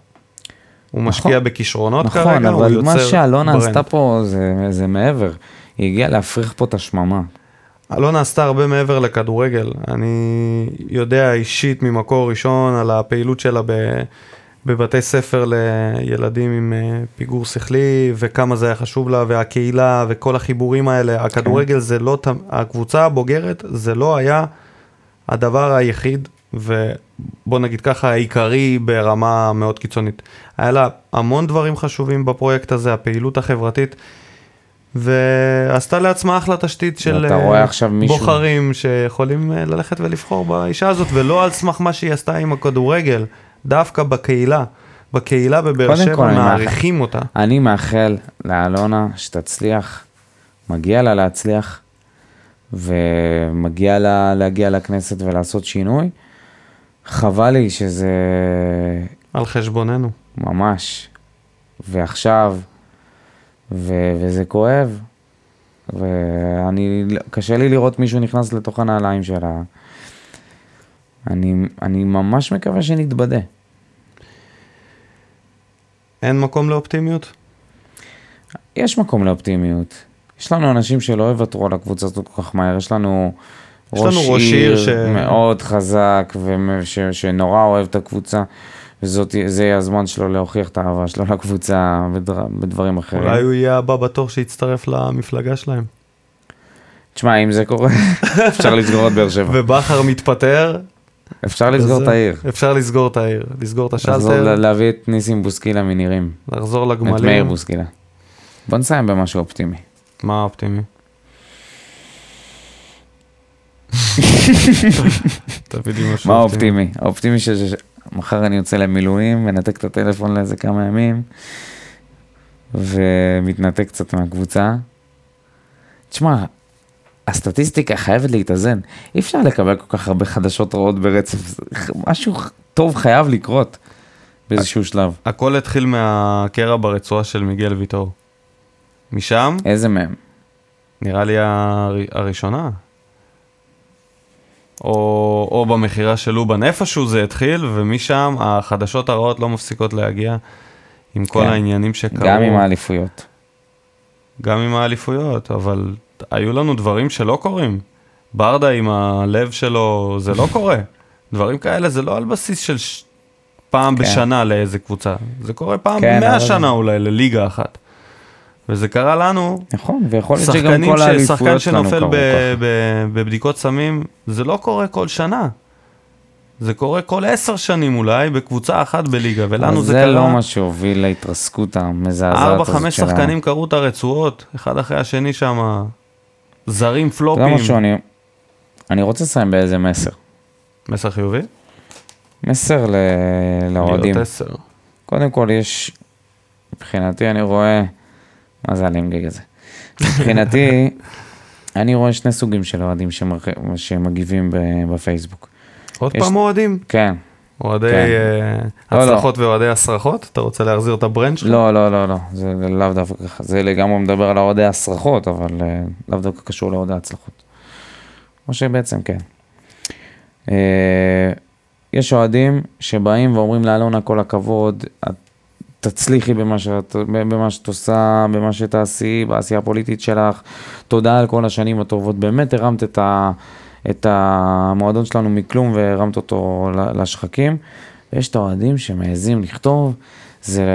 הוא משקיע בכישרונות נכון, כרגע, הוא אבל יוצר מה שאלונה ברנד. עשתה פה זה, זה מעבר. היא הגיעה להפריך פה את השממה. אלונה עשתה הרבה מעבר לכדורגל. אני יודע אישית ממקור ראשון על הפעילות שלה ב... בבתי ספר לילדים עם אה, פיגור שכלי, וכמה זה היה חשוב לה, והקהילה, וכל החיבורים האלה. הכדורגל זה לא, הקבוצה הבוגרת זה לא היה הדבר היחיד, ובוא נגיד ככה, העיקרי ברמה מאוד קיצונית. היה לה המון דברים חשובים בפרויקט הזה, הפעילות החברתית. ועשתה לעצמה אחלה תשתית של בוחרים שיכולים אה, ללכת ולבחור באישה הזאת, ולא על סמך מה שהיא עשתה עם הכדורגל, דווקא בקהילה. בקהילה בבאר שבע מאחל- מעריכים אותה. אני מאחל לאלונה שתצליח, מגיע לה להצליח, ומגיע לה להגיע לכנסת ולעשות שינוי. חבל לי שזה על חשבוננו. ממש, ועכשיו, ו- וזה כואב, ואני, קשה לי לראות מישהו נכנס לתוך הנעליים שלה. אני, אני ממש מקווה שנתבדה. אין מקום לאופטימיות? יש מקום לאופטימיות. יש לנו אנשים שלא יוותרו על הקבוצה הזאת כל כך מהר, יש לנו יש לנו ראש עיר ש- מאוד חזק ושנורא אוהב את הקבוצה, וזה יהיה הזמן שלו להוכיח את האהבה שלו לקבוצה בדר, בדברים אחרים. אולי הוא יהיה הבא בתור שיצטרף למפלגה שלהם. תשמע, אם זה קורה, אפשר לסגור את באר שבע. ובכר מתפטר, אפשר לסגור וזה- את העיר. אפשר לסגור את העיר, לסגור את לחזור השלטר, ל- להביא את ניסים בוסקילה מנירים. לחזור את מאיר לגמלים. בוסקילה. בוא נסיים במשהו אופטימי. מה האופטימי? מה האופטימי? האופטימי שמחר אני יוצא למילואים, מנתק את הטלפון לאיזה כמה ימים, ומתנתק קצת מהקבוצה. תשמע, הסטטיסטיקה חייבת להתאזן. אי אפשר לקבל כל כך הרבה חדשות רעות ברצף. משהו טוב חייב לקרות באיזשהו שלב. הכל התחיל מהקרע ברצועה של מיגל ויטור. משם, איזה מהם? נראה לי הר... הראשונה. או, או במכירה של לובן, איפשהו זה התחיל, ומשם החדשות הרעות לא מפסיקות להגיע עם כל כן. העניינים שקרו. גם עם האליפויות. גם עם האליפויות, אבל היו לנו דברים שלא קורים. ברדה עם הלב שלו, זה לא קורה. דברים כאלה זה לא על בסיס של ש... פעם כן. בשנה לאיזה קבוצה. זה קורה פעם כן, במאה אבל- שנה אולי לליגה אחת. וזה קרה לנו, נכון, ויכול להיות שגם כל. האליפויות שחקן שלנו שנופל קרו. ככה. ב... בבדיקות סמים, זה לא קורה כל שנה. זה קורה כל עשר שנים אולי, בקבוצה אחת בליגה, ולנו זה, זה קרה. לא מה שהוביל להתרסקות המזעזעת ארבע, הזאת חמש של ה- שחקנים קראו את הרצועות, אחד אחרי השני שם, זרים אתה יודע פלופים. משהו, אני, אני רוצה לסיים באיזה מסר. מסר חיובי? מסר. לאוהדים. קודם כל יש, מבחינתי אני רואה, מה זה הלינגג הזה? מבחינתי, אני רואה שני סוגים של אוהדים שמח... שמגיבים. בפייסבוק. עוד יש- פעם אוהדים? כן. אוהדי כן. אה, לא, לא. הצלחות ואוהדי הסרחות? אתה רוצה להחזיר את ה brand שלך? לא, לא, לא, לא, זה לאו דווקא ככה. זה לגמרי מדבר על אוהדי הסרחות, אבל אה, לאו דווקא קשור לאוהדי הצלחות. או שבעצם כן. אה, יש אוהדים שבאים ואומרים לאלונה כל הכבוד, את תצליחי במה שאת, במה שאת עושה, במה שתעשי, בעשייה הפוליטית שלך. תודה על כל השנים הטובות. באמת הרמת את, ה, את המועדון שלנו מכלום והרמת אותו לשחקים. ויש את האוהדים שמעזים לכתוב, זה,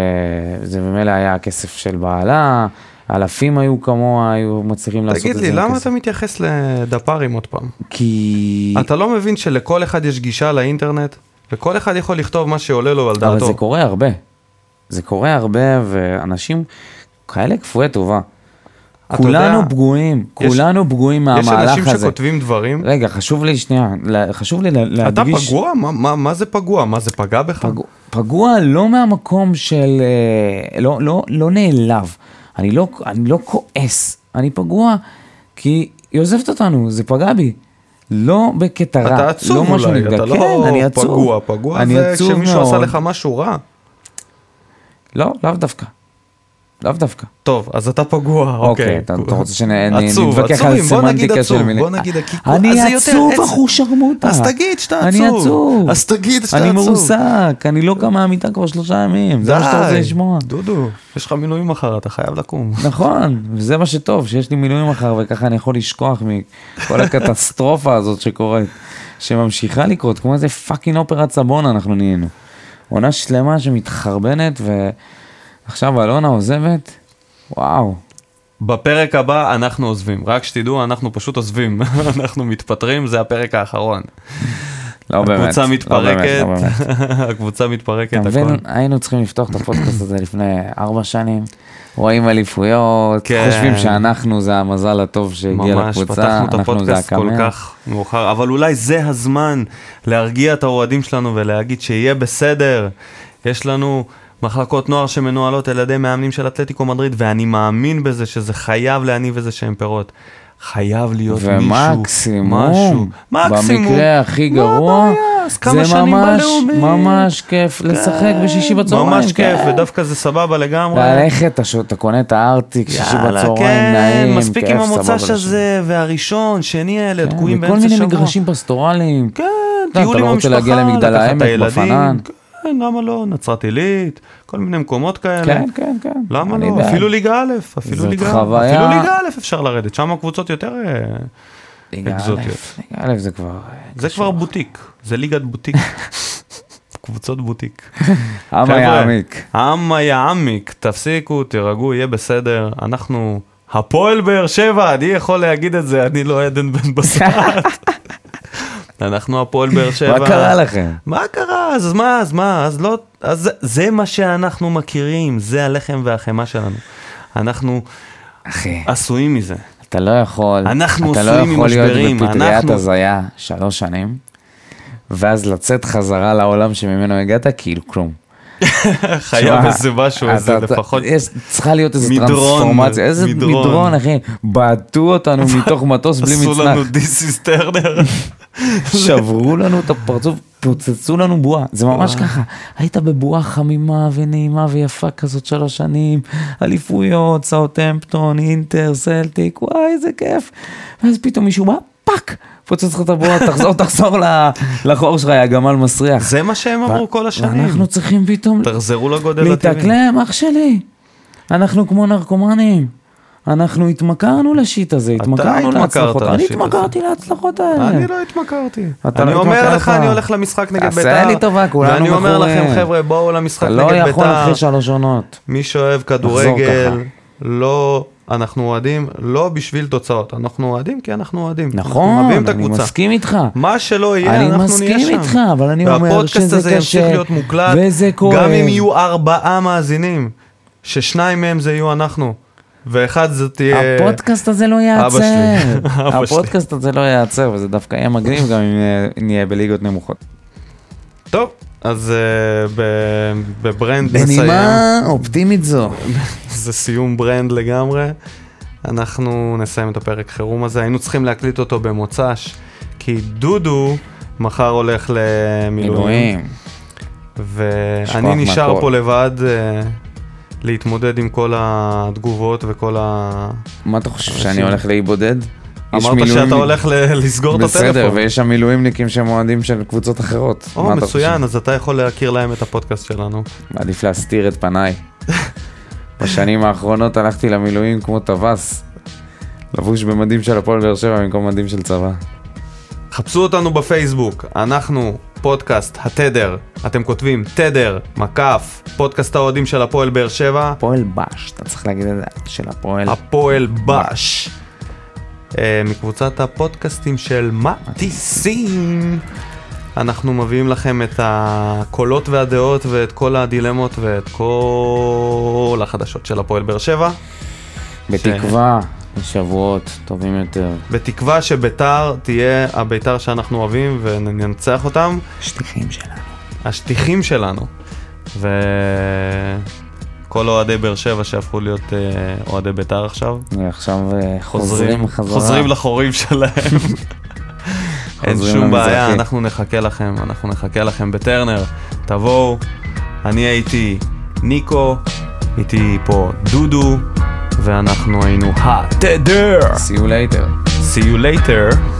זה במילא היה הכסף של בעלה, אלפים היו כמוה, היו מצליחים לעשות את תגיד זה. לי, עם למה כסף. אתה מתייחס לדפ"רים עוד פעם? כי... אתה לא מבין שלכל אחד יש גישה לאינטרנט, וכל אחד יכול לכתוב מה שעולה לו על אבל דעתו. זה קורה הרבה. זה קורה הרבה, ואנשים כאלה כפויי טובה. כולנו יודע, פגועים, יש- כולנו פגועים יש מהמהלך אנשים הזה. שכותבים דברים, רגע, חשוב לי שנייה, חשוב לי לה- אתה להדגיש... פגוע? מה- מה- מה זה פגוע? מה זה פגע בך? פגוע, פגוע לא מהמקום של... אה, לא, לא, לא נעלב. אני לא, אני לא כועס. אני פגוע כי היא עוזבת אותנו, זה פגע בי. לא בקטע רע. אתה עצוב לא אולי. אתה כן, לא אני עצוב. פגוע, פגוע אני זה עצוב כשמישהו עשה מאוד. לך משהו רע. לא, לאו דווקא. לאו דווקא. טוב, אז אתה פגוע, אוקיי, אוקיי. אתה רוצה עצוב, שנתווכח על בוא נגיד סמנטיקה של עצוב, מילים? בוא נגיד, כי- אני אז זה יותר עצוב. אחו שרמוטה. אז תגיד שאתה עצוב. אני עצוב. אז תגיד שאתה אני עצוב. מרוסק, אני לא קם מהמיטה כבר שלושה ימים, זה מה שאתה רוצה לשמוע. דודו, יש לך מילואים מחר, אתה חייב לקום. נכון, וזה מה שטוב, שיש לי מילואים מחר, וככה אני יכול לשכוח מכל הקטסטרופה הזאת שקורית, שממשיכה לקרות, כמו איזה fucking אופרת סבון אנחנו נהיינו. עונה שלמה שמתחרבנת, ועכשיו אלונה עוזבת, וואו. בפרק הבא אנחנו עוזבים, רק שתדעו, אנחנו פשוט עוזבים, אנחנו מתפטרים, זה הפרק האחרון. לא באמת. הקבוצה לא מתפרקת, באמת, לא באמת. הקבוצה מתפרקת, אתה מבין. היינו צריכים לפתוח את הפודקאסט הזה לפני ארבע שנים, רואים אליפויות, כן. חושבים שאנחנו זה המזל הטוב שהגיע ממש, לקבוצה, פתחנו את אנחנו זה הפודקאסט כל. כך מאוחר, אבל אולי זה הזמן להרגיע את האוהדים שלנו ולהגיד שיהיה בסדר. יש לנו מחלקות נוער שמנוהלות על ידי מאמנים של אתלטיקו מדריד, ואני מאמין בזה שזה חייב להניב איזה שהם פירות. חייב להיות מישהו, ומקסימום, משהו, מקסימום, במקרה הכי מה גרוע, הבעיה? אז כמה זה שנים ממש. ממש כיף לשחק בשישי בצהריים. ממש כיף, כן. ודווקא זה סבבה לגמרי. ללכת, אתה אתה קונה את הארטיק, שישי יאללה, בצהריים, כן, נעים, מספיק כיף, עם המוצ"ש הזה, והראשון, שני האלה, תקועים כן, באמצע וכל שבוע. מיני מגרשים פסטורליים. כן, טיול עם המשפחה, לקחת את הילדים. כן, למה לא? נצרת עילית, כל מיני מקומות כאלה. כן, כן, כן. למה לא? בעד. אפילו ליגה א', אפילו ליגה חוויה- אפילו ליגה א' אפשר לרדת, שם הקבוצות יותר אה, אקזוטיות. ליגה א' זה כבר... אה, זה. כבר בוטיק, זה ליגת בוטיק. קבוצות בוטיק. חבר'ה, יעמיק. עם יעמיק, תפסיקו, תירגעו, יהיה בסדר. אנחנו הפועל באר שבע, אני יכול להגיד את זה, אני לא עדן בן בסט. אנחנו הפועל באר שבע. מה קרה לכם? מה קרה? אז מה, אז מה, אז לא, אז זה, מה שאנחנו מכירים, זה הלחם והחמאה שלנו. אנחנו אחי, עשויים מזה. אתה לא יכול... אנחנו אתה לא יכול להיות בפטריית אנחנו- הזיה שלוש שנים, ואז לצאת חזרה לעולם שממנו הגעת כאילו כלום. חייב איזה משהו, איזה לפחות... צריכה להיות איזו מדרון, טרנספורמציה, איזה מדרון. אחי. בעטו אותנו מתוך מטוס בלי עשו לנו מצנח. this is טרנר. שברו לנו את הפרצוף, פוצצו לנו בועה, זה ממש ככה. היית בבועה חמימה ונעימה ויפה כזאת שלוש שנים, אליפויות, סאוטהמפטון, אינטר, סלטיק, וואי, איזה כיף. ואז פתאום מישהו בא, fuck, פוצץ לך את הבועה, תחזור, תחזור לחור שלך, יא גמל מסריח. זה מה שהם אמרו כל השנים. ואנחנו צריכים פתאום תחזרו לגודל הטבעי. להתאקלם, אח שלי. אנחנו כמו נרקומנים. אנחנו התמכרנו לשיט הזה, התמכרנו התמכרת להצלחות. אני. התמכרתי להצלחות האלה. אני לא התמכרתי. אתה אני לא אומר. לך, אני הולך למשחק נגד ביתר. תעשה לי טובה, כולנו ואני אומר מכורים. לכם, חבר'ה, בואו למשחק אתה נגד לא ביתר. יכול אחרי שלוש עונות. מי שאוהב כדורגל. לא, אנחנו אוהדים לא בשביל תוצאות, אנחנו אוהדים כי אנחנו אוהדים. אנחנו נכון, את אני הקבוצה. מסכים איתך. מה שלא יהיה, אני אנחנו נהיה שם. מסכים איתך, אבל אני אומר והפודקאסט שזה הזה ימשיך קשה, להיות מוקלט, וזה כואב. גם אם יהיו ארבעה מאזינים, ששניים מהם זה יהיו אנחנו, ואחד זה תהיה... הפודקאסט הזה לא ייעצר. הפודקאסט הזה לא ייעצר, וזה דווקא יהיה מגניב גם אם אה, נהיה בליגות נמוכות. טוב, אז אה, ב brand נסיים. בנימה אופטימית זו. זה סיום brand לגמרי. אנחנו נסיים את הפרק חירום הזה. היינו צריכים להקליט אותו במוצ"ש, כי דודו מחר הולך למילואים. מילואים. ואני נשאר מהכל. פה לבד אה, להתמודד עם כל התגובות וכל ה... מה אתה חושב, שאני הולך לאי בודד? יש אמרת מילואים- שאתה הולך ל- לסגור את בסדר, הטלפון. ויש שם מילואימניקים שהם אוהדים של קבוצות אחרות. או, אתה מצוין, חושב? אז אתה יכול להכיר להם את הפודקאסט שלנו. מעדיף להסתיר את פניי. בשנים האחרונות הלכתי למילואים כמו טווס, לבוש במדים של הפועל באר שבע במקום מדים של צבא. חפשו אותנו בפייסבוק, אנחנו פודקאסט התדר, אתם כותבים תדר, מקף, פודקאסט האוהדים של הפועל באר שבע, הפועל בש, אתה צריך להגיד את זה, של הפועל. הפועל בש. אה, מקבוצת הפודקאסטים של מטיסים. אנחנו מביאים לכם את הקולות והדעות ואת כל הדילמות ואת כל החדשות של הפועל באר שבע. בתקווה, לשבועות טובים יותר. בתקווה שביתר תהיה הביתר שאנחנו אוהבים וננצח אותם, שטיחים שלנו. השטיחים שלנו. וכל אוהדי באר שבע שהפכו להיות אה, אוהדי ביתר עכשיו, ועכשיו אה, חוזרים חזרה. חוזרים לחורים שלהם. אין שום. בעיה, אנחנו נחכה לכם, אנחנו נחכה לכם בטרנר. תבואו, אני הייתי ניקו, איתי פה דודו, ואנחנו היינו התדר. See you later. See you later.